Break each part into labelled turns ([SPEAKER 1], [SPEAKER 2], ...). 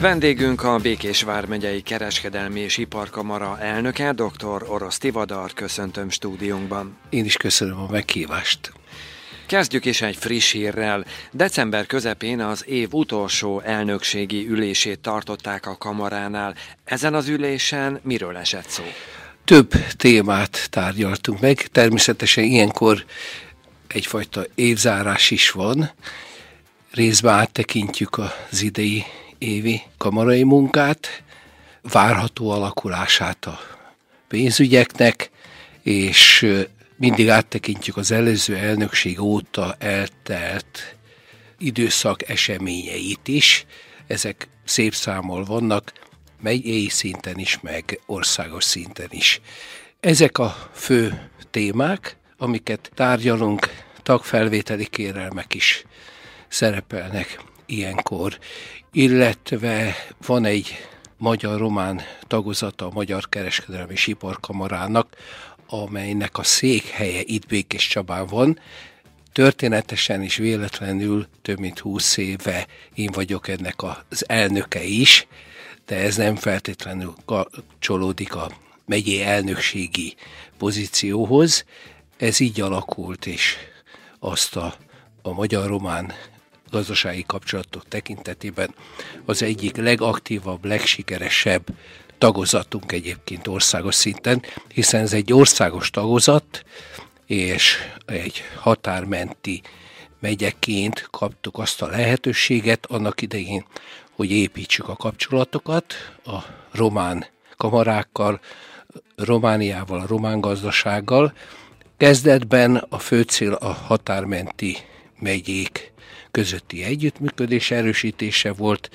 [SPEAKER 1] Vendégünk a Békés vármegyei kereskedelmi és iparkamara elnöke, dr. Orosz Tivadar, köszöntöm stúdiónkban.
[SPEAKER 2] Én is köszönöm a meghívást.
[SPEAKER 1] Kezdjük is egy friss hírrel. December közepén az év utolsó elnökségi ülését tartották a kamaránál. Ezen az ülésen miről esett szó?
[SPEAKER 2] Több témát tárgyaltunk meg. Természetesen ilyenkor egyfajta évzárás is van. Részben áttekintjük az idei évi kamarai munkát, várható alakulását a pénzügyeknek, és mindig áttekintjük az előző elnökség óta eltelt időszak eseményeit is. Ezek szép számol vannak, megyei szinten is, meg országos szinten is. Ezek a fő témák, amiket tárgyalunk, tagfelvételi kérelmek is szerepelnek ilyenkor, illetve van egy magyar-román tagozata a Magyar Kereskedelmi és amelynek a székhelye itt Békés Csabán van. Történetesen is véletlenül több mint húsz éve én vagyok ennek az elnöke is, de ez nem feltétlenül kapcsolódik a megyé elnökségi pozícióhoz. Ez így alakult, és azt a, a magyar-román gazdasági kapcsolatok tekintetében az egyik legaktívabb, legsikeresebb tagozatunk egyébként országos szinten, hiszen ez egy országos tagozat, és egy határmenti megyeként kaptuk azt a lehetőséget annak idején, hogy építsük a kapcsolatokat a román kamarákkal, Romániával, a román gazdasággal. Kezdetben a fő cél a határmenti megyék közötti együttműködés erősítése volt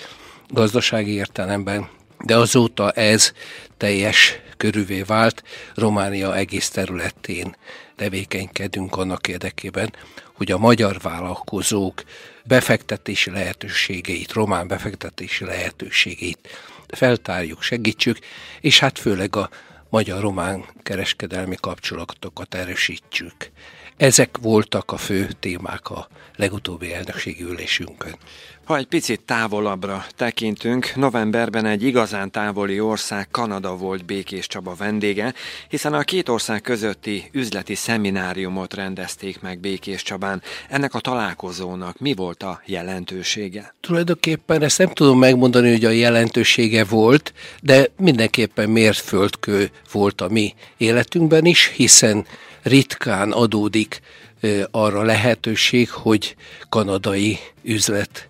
[SPEAKER 2] gazdasági értelemben, de azóta ez teljes körülvé vált, Románia egész területén tevékenykedünk annak érdekében, hogy a magyar vállalkozók befektetési lehetőségeit, román befektetési lehetőségeit feltárjuk, segítsük, és hát főleg a magyar-román kereskedelmi kapcsolatokat erősítsük. Ezek voltak a fő témák a legutóbbi elnökségi ülésünkön.
[SPEAKER 1] Ha egy picit távolabbra tekintünk, novemberben egy igazán távoli ország Kanada volt Békés Csaba vendége, hiszen a két ország közötti üzleti szemináriumot rendezték meg Békés Csabán. Ennek a találkozónak mi volt a jelentősége?
[SPEAKER 2] Tulajdonképpen ezt nem tudom megmondani, hogy a jelentősége volt, de mindenképpen mérföldkő volt a mi életünkben is, hiszen ritkán adódik arra lehetőség, hogy kanadai üzlet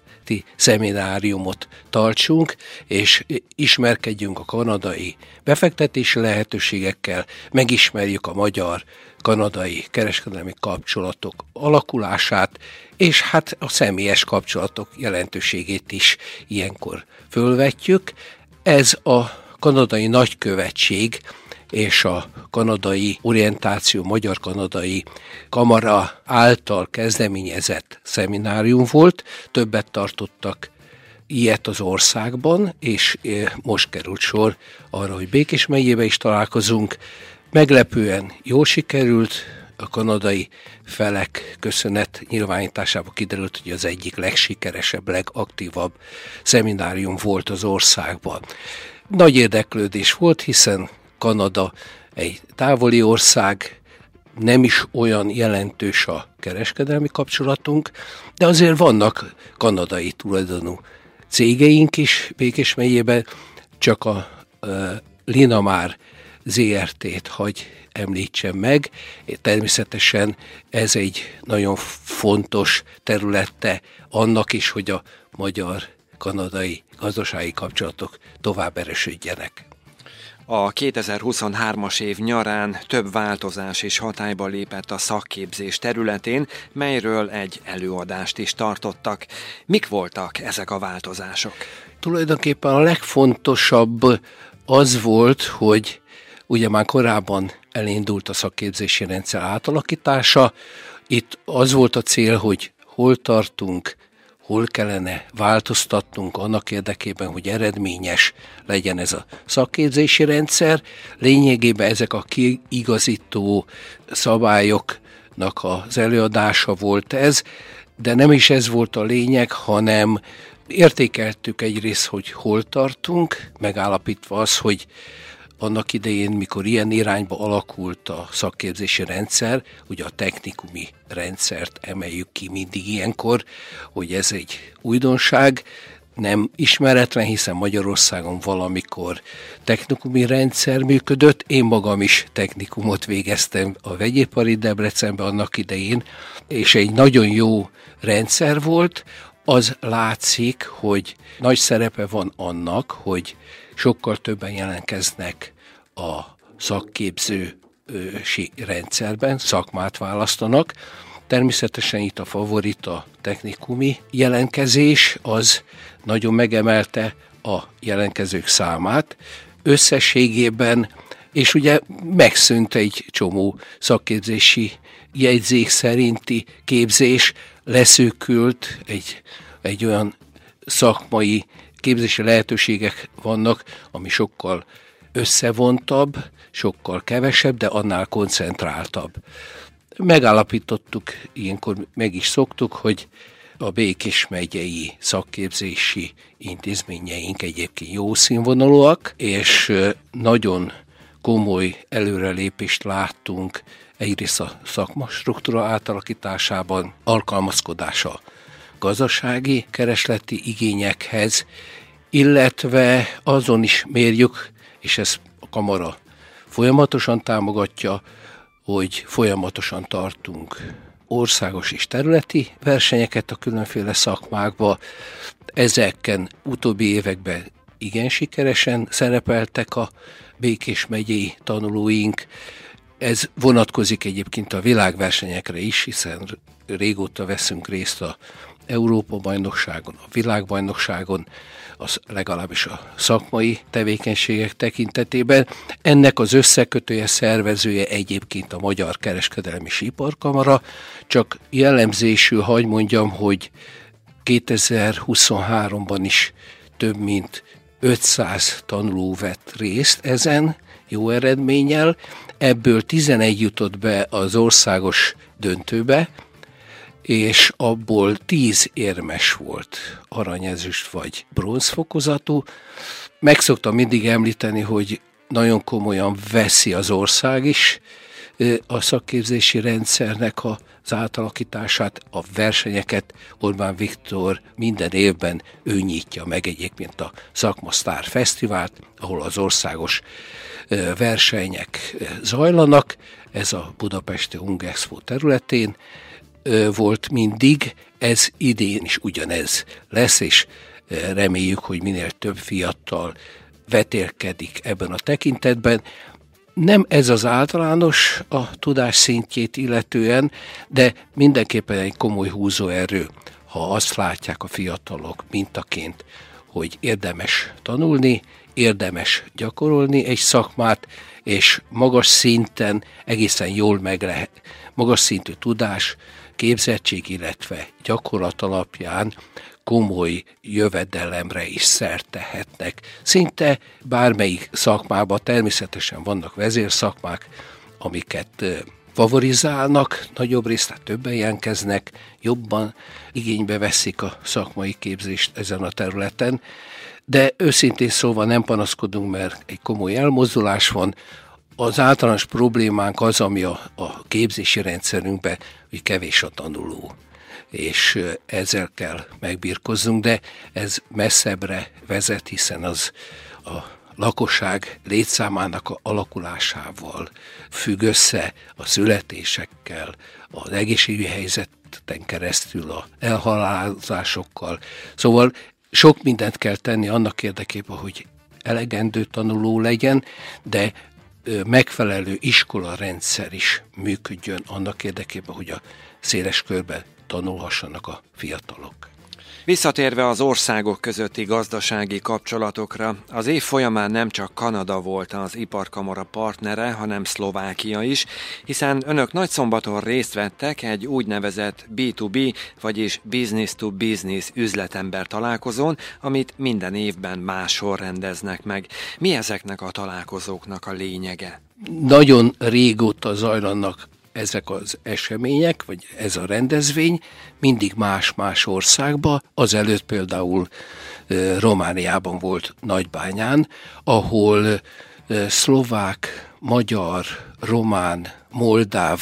[SPEAKER 2] szemináriumot tartsunk, és ismerkedjünk a kanadai befektetési lehetőségekkel, megismerjük a magyar-kanadai kereskedelmi kapcsolatok alakulását, és hát a személyes kapcsolatok jelentőségét is ilyenkor fölvetjük. Ez a kanadai nagykövetség és a kanadai orientáció, magyar-kanadai kamara által kezdeményezett szeminárium volt. Többet tartottak ilyet az országban, és eh, most került sor arra, hogy Békés megyébe is találkozunk. Meglepően jól sikerült, a kanadai felek köszönet nyilvánításába kiderült, hogy az egyik legsikeresebb, legaktívabb szeminárium volt az országban. Nagy érdeklődés volt, hiszen Kanada egy távoli ország, nem is olyan jelentős a kereskedelmi kapcsolatunk, de azért vannak kanadai tulajdonú cégeink is Békés megyében, csak a uh, Linamár ZRT-t hagy említsem meg. Természetesen ez egy nagyon fontos területe annak is, hogy a magyar-kanadai gazdasági kapcsolatok tovább erősödjenek.
[SPEAKER 1] A 2023-as év nyarán több változás is hatályba lépett a szakképzés területén, melyről egy előadást is tartottak. Mik voltak ezek a változások?
[SPEAKER 2] Tulajdonképpen a legfontosabb az volt, hogy ugye már korábban elindult a szakképzési rendszer átalakítása. Itt az volt a cél, hogy hol tartunk, hol kellene változtatnunk annak érdekében, hogy eredményes legyen ez a szakképzési rendszer. Lényegében ezek a kiigazító szabályoknak az előadása volt ez, de nem is ez volt a lényeg, hanem Értékeltük egyrészt, hogy hol tartunk, megállapítva az, hogy annak idején, mikor ilyen irányba alakult a szakképzési rendszer, ugye a technikumi rendszert emeljük ki mindig ilyenkor, hogy ez egy újdonság, nem ismeretlen, hiszen Magyarországon valamikor technikumi rendszer működött. Én magam is technikumot végeztem a vegyipari Debrecenben annak idején, és egy nagyon jó rendszer volt, az látszik, hogy nagy szerepe van annak, hogy sokkal többen jelentkeznek a szakképzősi rendszerben, szakmát választanak. Természetesen itt a favorita technikumi jelentkezés, az nagyon megemelte a jelentkezők számát. Összességében, és ugye megszűnt egy csomó szakképzési jegyzék szerinti képzés, leszűkült egy, egy olyan szakmai képzési lehetőségek vannak, ami sokkal összevontabb, sokkal kevesebb, de annál koncentráltabb. Megállapítottuk, ilyenkor meg is szoktuk, hogy a Békés megyei szakképzési intézményeink egyébként jó színvonalúak, és nagyon komoly előrelépést láttunk egyrészt a szakma struktúra átalakításában, alkalmazkodása gazdasági keresleti igényekhez, illetve azon is mérjük, és ezt a kamara folyamatosan támogatja, hogy folyamatosan tartunk országos és területi versenyeket a különféle szakmákba. Ezeken utóbbi években igen sikeresen szerepeltek a Békés megyei tanulóink. Ez vonatkozik egyébként a világversenyekre is, hiszen régóta veszünk részt a Európa-bajnokságon, a világbajnokságon, az legalábbis a szakmai tevékenységek tekintetében. Ennek az összekötője, szervezője egyébként a Magyar Kereskedelmi Siparkamara, csak jellemzésű, hagy mondjam, hogy 2023-ban is több mint 500 tanuló vett részt ezen, jó eredménnyel, ebből 11 jutott be az országos döntőbe, és abból tíz érmes volt aranyezüst vagy bronzfokozatú. Meg szoktam mindig említeni, hogy nagyon komolyan veszi az ország is a szakképzési rendszernek az átalakítását, a versenyeket Orbán Viktor minden évben ő nyitja meg egyébként a Szakmasztár Fesztivált, ahol az országos versenyek zajlanak, ez a Budapesti Ungexpo területén, volt mindig, ez idén is ugyanez lesz, és reméljük, hogy minél több fiatal vetélkedik ebben a tekintetben. Nem ez az általános a tudás szintjét illetően, de mindenképpen egy komoly húzóerő, ha azt látják a fiatalok mintaként, hogy érdemes tanulni, érdemes gyakorolni egy szakmát, és magas szinten egészen jól meg lehet, magas szintű tudás, képzettség, illetve gyakorlat alapján komoly jövedelemre is szert tehetnek. Szinte bármelyik szakmában természetesen vannak vezérszakmák, amiket favorizálnak, nagyobb részt, tehát többen jelentkeznek, jobban igénybe veszik a szakmai képzést ezen a területen, de őszintén szóval nem panaszkodunk, mert egy komoly elmozdulás van, az általános problémánk az, ami a, a képzési rendszerünkben, hogy kevés a tanuló és ezzel kell megbírkozzunk, de ez messzebbre vezet, hiszen az a lakosság létszámának a alakulásával függ össze a születésekkel, az egészségügyi helyzeten keresztül, a elhalálozásokkal. Szóval sok mindent kell tenni annak érdekében, hogy elegendő tanuló legyen, de megfelelő iskola rendszer is működjön annak érdekében, hogy a széles körben tanulhassanak a fiatalok.
[SPEAKER 1] Visszatérve az országok közötti gazdasági kapcsolatokra, az év folyamán nem csak Kanada volt az iparkamara partnere, hanem Szlovákia is, hiszen önök nagyszombaton részt vettek egy úgynevezett B2B, vagyis Business to Business üzletember találkozón, amit minden évben máshol rendeznek meg. Mi ezeknek a találkozóknak a lényege?
[SPEAKER 2] Nagyon régóta zajlanak ezek az események, vagy ez a rendezvény mindig más-más országba. Azelőtt például Romániában volt Nagybányán, ahol szlovák, magyar, román, moldáv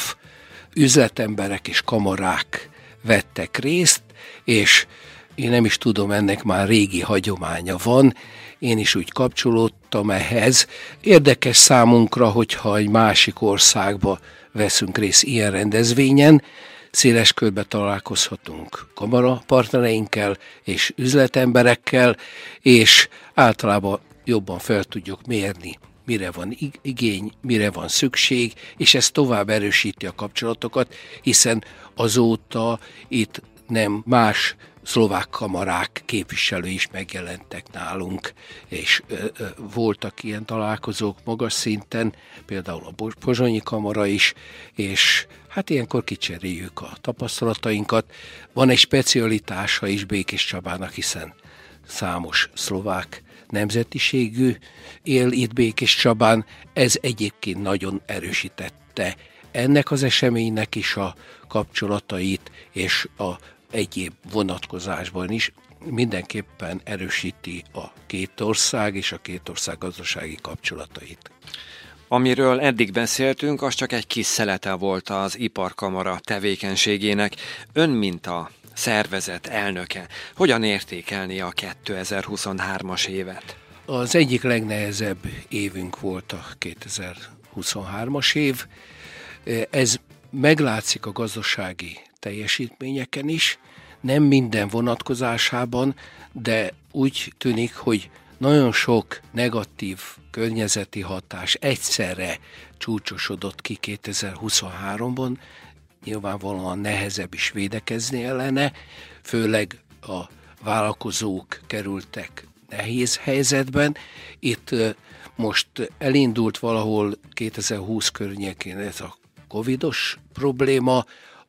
[SPEAKER 2] üzletemberek és kamarák vettek részt, és én nem is tudom, ennek már régi hagyománya van, én is úgy kapcsolódtam ehhez. Érdekes számunkra, hogyha egy másik országba veszünk részt ilyen rendezvényen, széles körbe találkozhatunk kamara partnereinkkel és üzletemberekkel, és általában jobban fel tudjuk mérni, mire van igény, mire van szükség, és ez tovább erősíti a kapcsolatokat, hiszen azóta itt nem más szlovák kamarák képviselői is megjelentek nálunk, és voltak ilyen találkozók magas szinten, például a Pozsonyi kamara is, és hát ilyenkor kicseréljük a tapasztalatainkat. Van egy specialitása is Békés Csabának, hiszen számos szlovák nemzetiségű él itt Békés Csabán, ez egyébként nagyon erősítette ennek az eseménynek is a kapcsolatait és a egyéb vonatkozásban is mindenképpen erősíti a két ország és a két ország gazdasági kapcsolatait.
[SPEAKER 1] Amiről eddig beszéltünk, az csak egy kis szelete volt az iparkamara tevékenységének. Ön, mint a szervezet elnöke, hogyan értékelni a 2023-as évet?
[SPEAKER 2] Az egyik legnehezebb évünk volt a 2023-as év. Ez meglátszik a gazdasági teljesítményeken is, nem minden vonatkozásában, de úgy tűnik, hogy nagyon sok negatív környezeti hatás egyszerre csúcsosodott ki 2023-ban, nyilvánvalóan nehezebb is védekezni ellene, főleg a vállalkozók kerültek nehéz helyzetben. Itt most elindult valahol 2020 környékén ez a covidos probléma,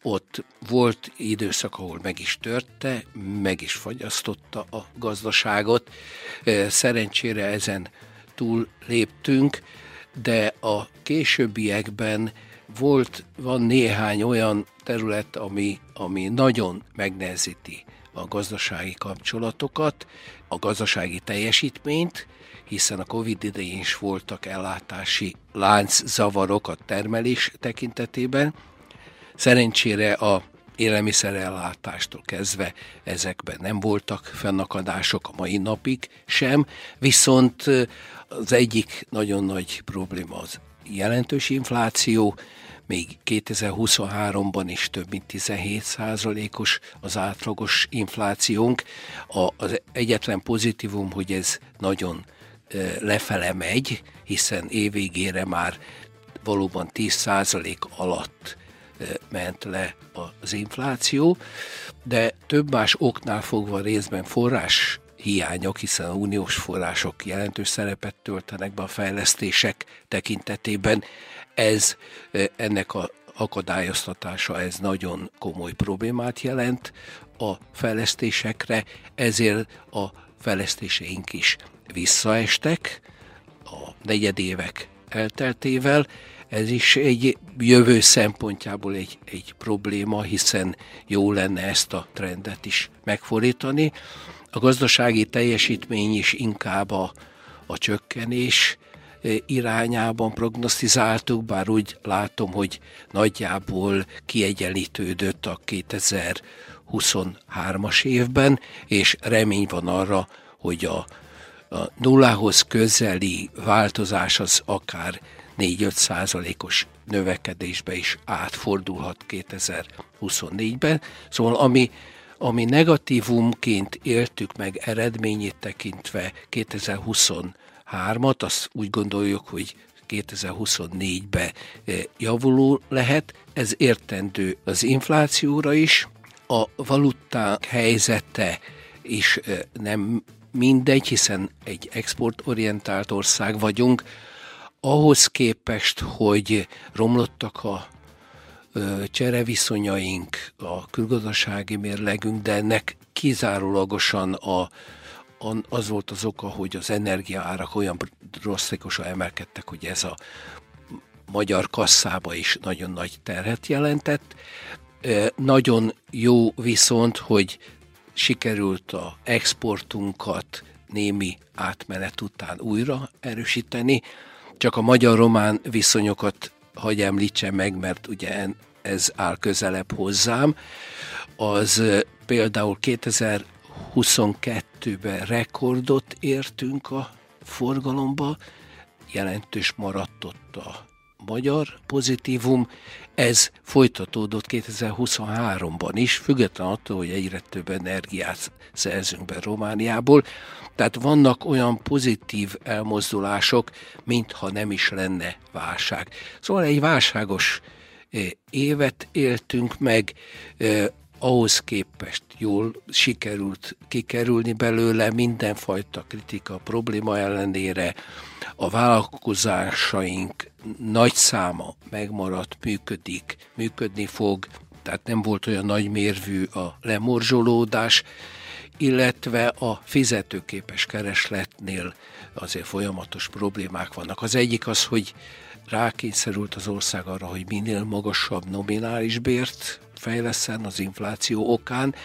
[SPEAKER 2] ott volt időszak, ahol meg is törte, meg is fagyasztotta a gazdaságot. Szerencsére ezen túl léptünk, de a későbbiekben volt, van néhány olyan terület, ami, ami nagyon megnehezíti a gazdasági kapcsolatokat, a gazdasági teljesítményt, hiszen a Covid idején is voltak ellátási lánczavarok a termelés tekintetében, Szerencsére a élelmiszerellátástól kezdve ezekben nem voltak fennakadások a mai napig sem, viszont az egyik nagyon nagy probléma az jelentős infláció, még 2023-ban is több mint 17 százalékos az átlagos inflációnk. A, az egyetlen pozitívum, hogy ez nagyon lefele megy, hiszen évvégére már valóban 10 százalék alatt ment le az infláció, de több más oknál fogva részben forrás hiányok, hiszen a uniós források jelentős szerepet töltenek be a fejlesztések tekintetében. Ez ennek a akadályoztatása, ez nagyon komoly problémát jelent a fejlesztésekre, ezért a fejlesztéseink is visszaestek a negyedévek elteltével, ez is egy jövő szempontjából egy, egy probléma, hiszen jó lenne ezt a trendet is megfordítani. A gazdasági teljesítmény is inkább a, a csökkenés e, irányában prognosztizáltuk, bár úgy látom, hogy nagyjából kiegyenlítődött a 2023-as évben, és remény van arra, hogy a, a nullához közeli változás az akár 4-5 százalékos növekedésbe is átfordulhat 2024-ben. Szóval ami, ami negatívumként éltük meg eredményét tekintve 2023-at, azt úgy gondoljuk, hogy 2024-ben eh, javuló lehet. Ez értendő az inflációra is, a valuták helyzete is eh, nem mindegy, hiszen egy exportorientált ország vagyunk, ahhoz képest, hogy romlottak a csereviszonyaink, a külgazdasági mérlegünk, de ennek kizárólagosan a, az volt az oka, hogy az energiaárak olyan drasztikusan emelkedtek, hogy ez a magyar kasszába is nagyon nagy terhet jelentett. Nagyon jó viszont, hogy sikerült a exportunkat némi átmenet után újra erősíteni. Csak a magyar-román viszonyokat hagy említsem meg, mert ugye ez áll közelebb hozzám. Az például 2022-ben rekordot értünk a forgalomba, jelentős maradt ott a magyar pozitívum, ez folytatódott 2023-ban is, független attól, hogy egyre több energiát szerzünk be Romániából. Tehát vannak olyan pozitív elmozdulások, mintha nem is lenne válság. Szóval egy válságos eh, évet éltünk meg, eh, ahhoz képest jól sikerült kikerülni belőle mindenfajta kritika, probléma ellenére. A vállalkozásaink nagy száma megmaradt, működik, működni fog, tehát nem volt olyan nagy mérvű a lemorzsolódás, illetve a fizetőképes keresletnél azért folyamatos problémák vannak. Az egyik az, hogy rákényszerült az ország arra, hogy minél magasabb nominális bért fejleszen az infláció okán,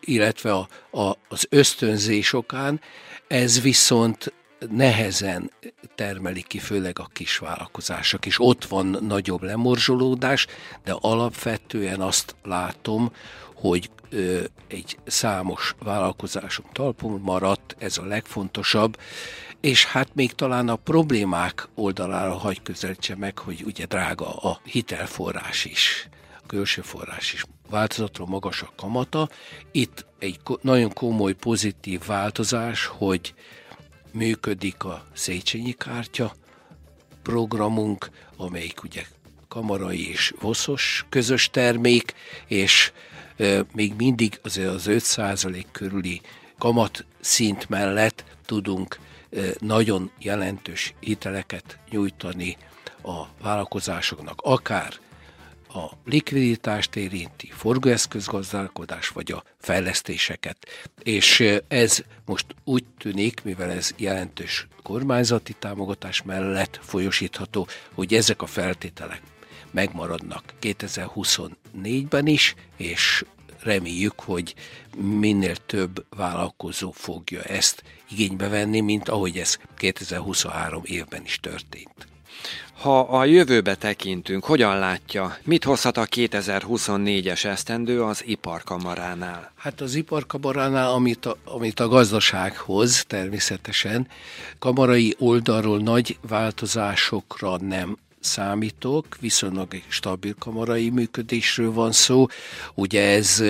[SPEAKER 2] illetve a, a, az ösztönzés okán, ez viszont nehezen termelik ki, főleg a kisvállalkozások, és ott van nagyobb lemorzsolódás, de alapvetően azt látom, hogy ö, egy számos vállalkozásunk talpon maradt, ez a legfontosabb, és hát még talán a problémák oldalára hagy közelítse meg, hogy ugye drága a hitelforrás is, a külső forrás is változatról magas a kamata. Itt egy nagyon komoly pozitív változás, hogy működik a Széchenyi kártya programunk, amelyik ugye kamarai és voszos közös termék, és e, még mindig azért az 5% körüli kamat szint mellett tudunk e, nagyon jelentős hiteleket nyújtani a vállalkozásoknak, akár a likviditást érinti, forgóeszközgazdálkodás vagy a fejlesztéseket. És ez most úgy tűnik, mivel ez jelentős kormányzati támogatás mellett folyosítható, hogy ezek a feltételek megmaradnak 2024-ben is, és reméljük, hogy minél több vállalkozó fogja ezt igénybe venni, mint ahogy ez 2023 évben is történt.
[SPEAKER 1] Ha a jövőbe tekintünk, hogyan látja, mit hozhat a 2024-es esztendő az iparkamaránál?
[SPEAKER 2] Hát az iparkamaránál, amit a, amit a gazdaság hoz természetesen, kamarai oldalról nagy változásokra nem számítok, viszonylag stabil kamarai működésről van szó. Ugye ez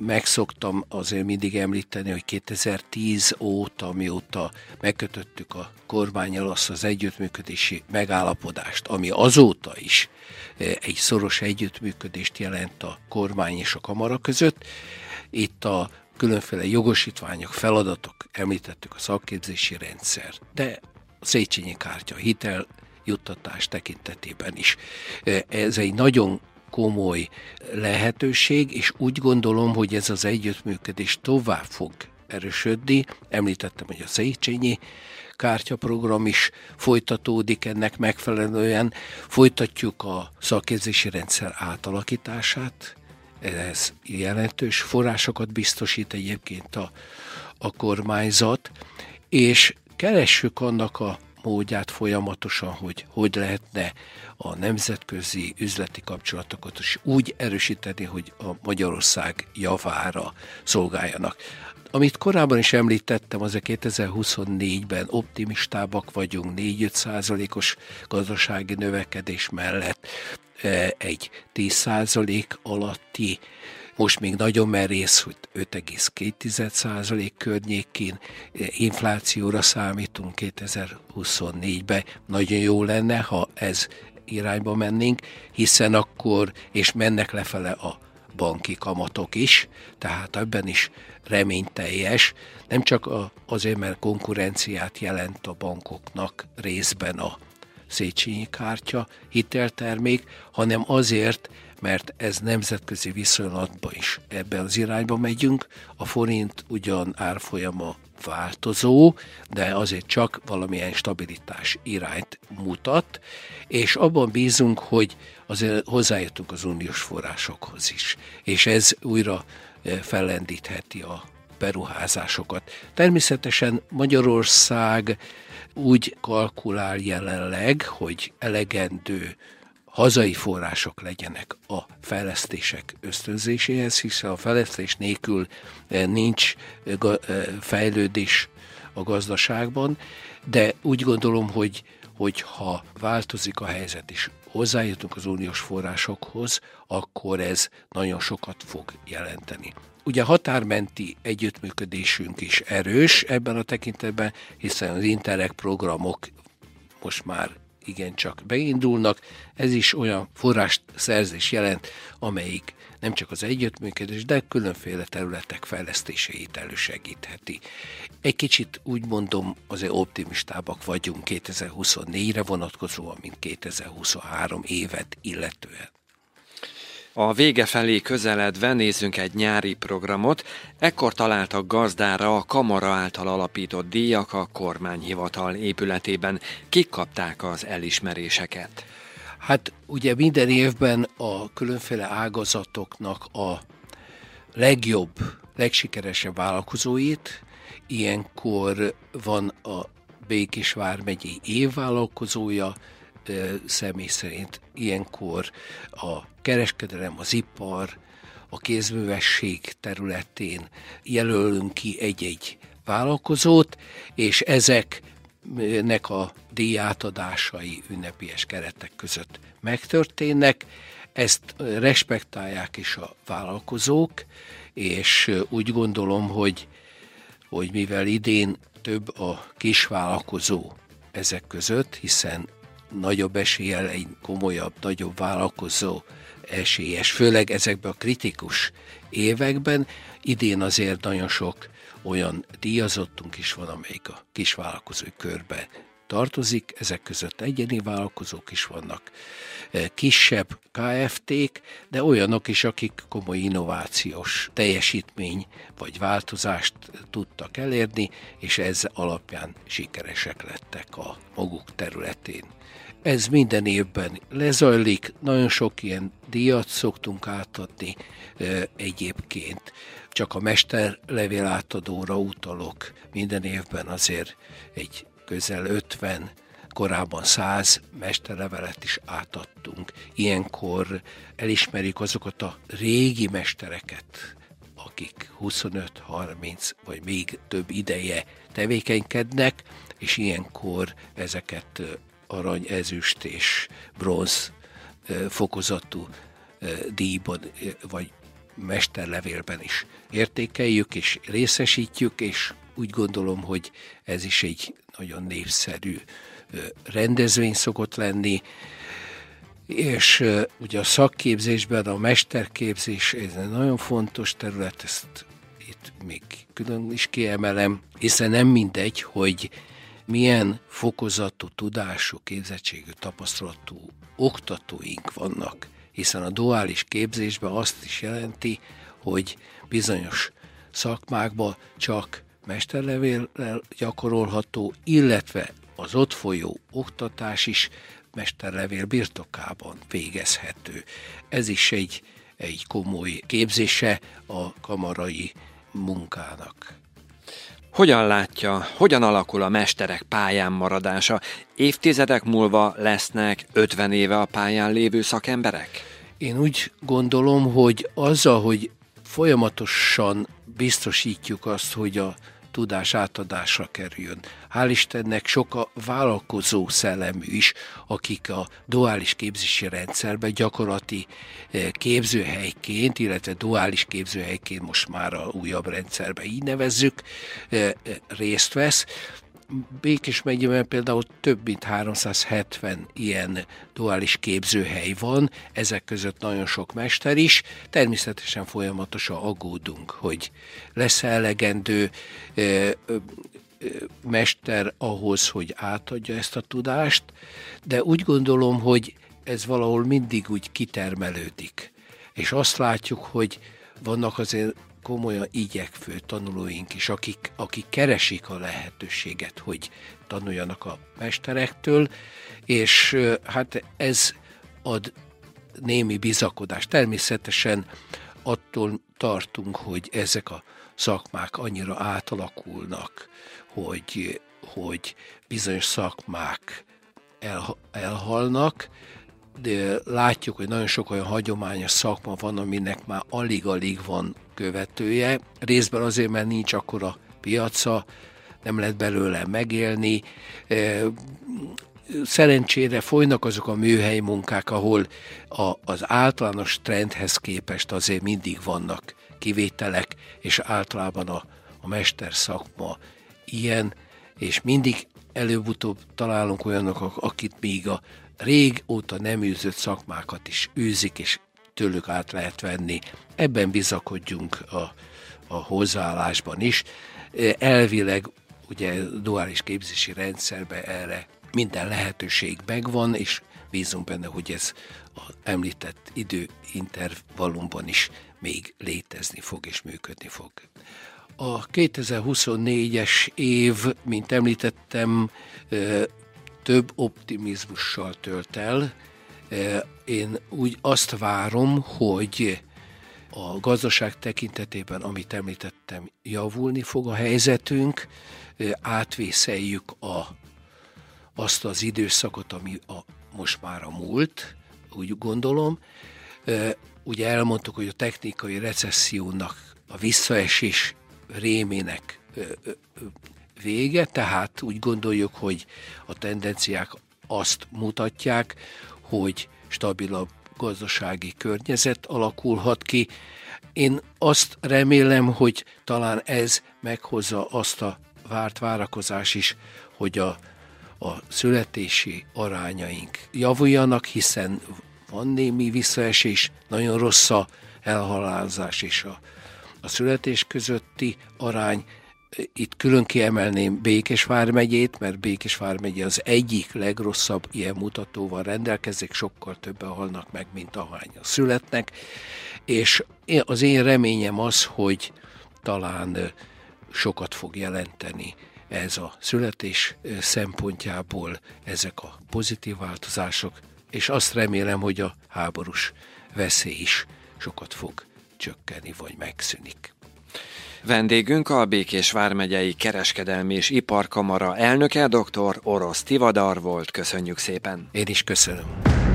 [SPEAKER 2] megszoktam azért mindig említeni, hogy 2010 óta, mióta megkötöttük a kormányjal azt az együttműködési megállapodást, ami azóta is e, egy szoros együttműködést jelent a kormány és a kamara között. Itt a különféle jogosítványok, feladatok, említettük a szakképzési rendszer, de a Széchenyi kártya, hitel juttatás tekintetében is. E, ez egy nagyon komoly lehetőség, és úgy gondolom, hogy ez az együttműködés tovább fog erősödni. Említettem, hogy a Széchenyi kártyaprogram is folytatódik ennek megfelelően. Folytatjuk a szakképzési rendszer átalakítását, ez jelentős forrásokat biztosít egyébként a, a kormányzat, és keressük annak a módját folyamatosan, hogy hogy lehetne a nemzetközi üzleti kapcsolatokat is úgy erősíteni, hogy a Magyarország javára szolgáljanak. Amit korábban is említettem, az a 2024-ben optimistábbak vagyunk, 4-5 százalékos gazdasági növekedés mellett e, egy 10 százalék alatti most még nagyon merész, hogy 5,2% környékén inflációra számítunk 2024-ben. Nagyon jó lenne, ha ez irányba mennénk, hiszen akkor, és mennek lefele a banki kamatok is, tehát ebben is reményteljes, nem csak azért, mert konkurenciát jelent a bankoknak részben a Széchenyi kártya hiteltermék, hanem azért, mert ez nemzetközi viszonylatban is ebben az irányba megyünk. A forint ugyan árfolyama változó, de azért csak valamilyen stabilitás irányt mutat, és abban bízunk, hogy azért hozzájutunk az uniós forrásokhoz is, és ez újra fellendítheti a beruházásokat. Természetesen Magyarország úgy kalkulál jelenleg, hogy elegendő hazai források legyenek a fejlesztések ösztönzéséhez, hiszen a fejlesztés nélkül eh, nincs eh, eh, fejlődés a gazdaságban, de úgy gondolom, hogy hogyha változik a helyzet és hozzájutunk az uniós forrásokhoz, akkor ez nagyon sokat fog jelenteni. Ugye határmenti együttműködésünk is erős ebben a tekintetben, hiszen az Interreg programok most már igencsak beindulnak. Ez is olyan forrásszerzés jelent, amelyik nem csak az együttműködés, de különféle területek fejlesztéseit elősegítheti. Egy kicsit úgy mondom, azért optimistábbak vagyunk 2024-re vonatkozóan, mint 2023 évet illetően.
[SPEAKER 1] A vége felé közeledve nézzünk egy nyári programot. Ekkor találtak gazdára a Kamara által alapított díjak a kormányhivatal épületében. Kik kapták az elismeréseket?
[SPEAKER 2] Hát ugye minden évben a különféle ágazatoknak a legjobb, legsikeresebb vállalkozóit, ilyenkor van a Békés vármegyei évvállalkozója, személy szerint ilyenkor a kereskedelem, az ipar, a kézművesség területén jelölünk ki egy-egy vállalkozót, és ezeknek a díjátadásai ünnepélyes keretek között megtörténnek. Ezt respektálják is a vállalkozók, és úgy gondolom, hogy, hogy mivel idén több a kisvállalkozó ezek között, hiszen nagyobb eséllyel egy komolyabb, nagyobb vállalkozó esélyes, főleg ezekben a kritikus években. Idén azért nagyon sok olyan díjazottunk is van, amelyik a kisvállalkozói körbe tartozik, ezek között egyéni vállalkozók is vannak, e, kisebb KFT-k, de olyanok is, akik komoly innovációs teljesítmény vagy változást tudtak elérni, és ez alapján sikeresek lettek a maguk területén. Ez minden évben lezajlik, nagyon sok ilyen díjat szoktunk átadni e, egyébként. Csak a mesterlevél átadóra utalok. Minden évben azért egy közel 50, korábban 100 mesterlevelet is átadtunk. Ilyenkor elismerik azokat a régi mestereket, akik 25-30 vagy még több ideje tevékenykednek, és ilyenkor ezeket arany, ezüst és bronz fokozatú díjban vagy mesterlevélben is értékeljük és részesítjük, és úgy gondolom, hogy ez is egy nagyon népszerű rendezvény szokott lenni, és ugye a szakképzésben a mesterképzés ez egy nagyon fontos terület, ezt itt még külön is kiemelem, hiszen nem mindegy, hogy milyen fokozatú, tudású, képzettségű, tapasztalatú oktatóink vannak, hiszen a duális képzésben azt is jelenti, hogy bizonyos szakmákban csak mesterlevéllel gyakorolható, illetve az ott folyó oktatás is mesterlevél birtokában végezhető. Ez is egy, egy komoly képzése a kamarai munkának.
[SPEAKER 1] Hogyan látja, hogyan alakul a mesterek pályán maradása? Évtizedek múlva lesznek 50 éve a pályán lévő szakemberek?
[SPEAKER 2] Én úgy gondolom, hogy azzal, hogy folyamatosan biztosítjuk azt, hogy a tudás átadásra kerüljön. Hál' Istennek sok a vállalkozó szellemű is, akik a duális képzési rendszerben gyakorlati eh, képzőhelyként, illetve duális képzőhelyként most már a újabb rendszerben így nevezzük, eh, eh, részt vesz. Békés megyében például több mint 370 ilyen duális képzőhely van, ezek között nagyon sok mester is. Természetesen folyamatosan aggódunk, hogy lesz elegendő mester ahhoz, hogy átadja ezt a tudást, de úgy gondolom, hogy ez valahol mindig úgy kitermelődik. És azt látjuk, hogy vannak azért komolyan igyekvő tanulóink is, akik, akik keresik a lehetőséget, hogy tanuljanak a mesterektől, és hát ez ad némi bizakodást. Természetesen attól tartunk, hogy ezek a szakmák annyira átalakulnak, hogy, hogy bizonyos szakmák el, elhalnak, látjuk, hogy nagyon sok olyan hagyományos szakma van, aminek már alig-alig van követője. Részben azért, mert nincs akkora piaca, nem lehet belőle megélni. Szerencsére folynak azok a műhely munkák, ahol a, az általános trendhez képest azért mindig vannak kivételek, és általában a, a mester szakma ilyen, és mindig előbb-utóbb találunk olyanok, akit még a régóta nem űzött szakmákat is űzik, és tőlük át lehet venni. Ebben bizakodjunk a, a hozzáállásban is. Elvileg ugye duális képzési rendszerbe erre minden lehetőség megvan, és bízunk benne, hogy ez az említett időintervallumban is még létezni fog és működni fog. A 2024-es év, mint említettem, több optimizmussal tölt el. Én úgy azt várom, hogy a gazdaság tekintetében, amit említettem, javulni fog a helyzetünk, átvészeljük a, azt az időszakot, ami a, most már a múlt, úgy gondolom. Ugye elmondtuk, hogy a technikai recessziónak, a visszaesés rémének vége, tehát úgy gondoljuk, hogy a tendenciák azt mutatják, hogy stabilabb gazdasági környezet alakulhat ki. Én azt remélem, hogy talán ez meghozza azt a várt várakozás is, hogy a, a születési arányaink javuljanak, hiszen van némi visszaesés, nagyon rossz a elhalálozás és a, a születés közötti arány, itt külön kiemelném Békesvár megyét, mert Békesvár megye az egyik legrosszabb ilyen mutatóval rendelkezik, sokkal többen halnak meg, mint ahányan születnek, és az én reményem az, hogy talán sokat fog jelenteni ez a születés szempontjából ezek a pozitív változások, és azt remélem, hogy a háborús veszély is sokat fog csökkenni, vagy megszűnik.
[SPEAKER 1] Vendégünk a Békés Vármegyei Kereskedelmi és Iparkamara elnöke, dr. Orosz Tivadar volt. Köszönjük szépen!
[SPEAKER 2] Én is köszönöm.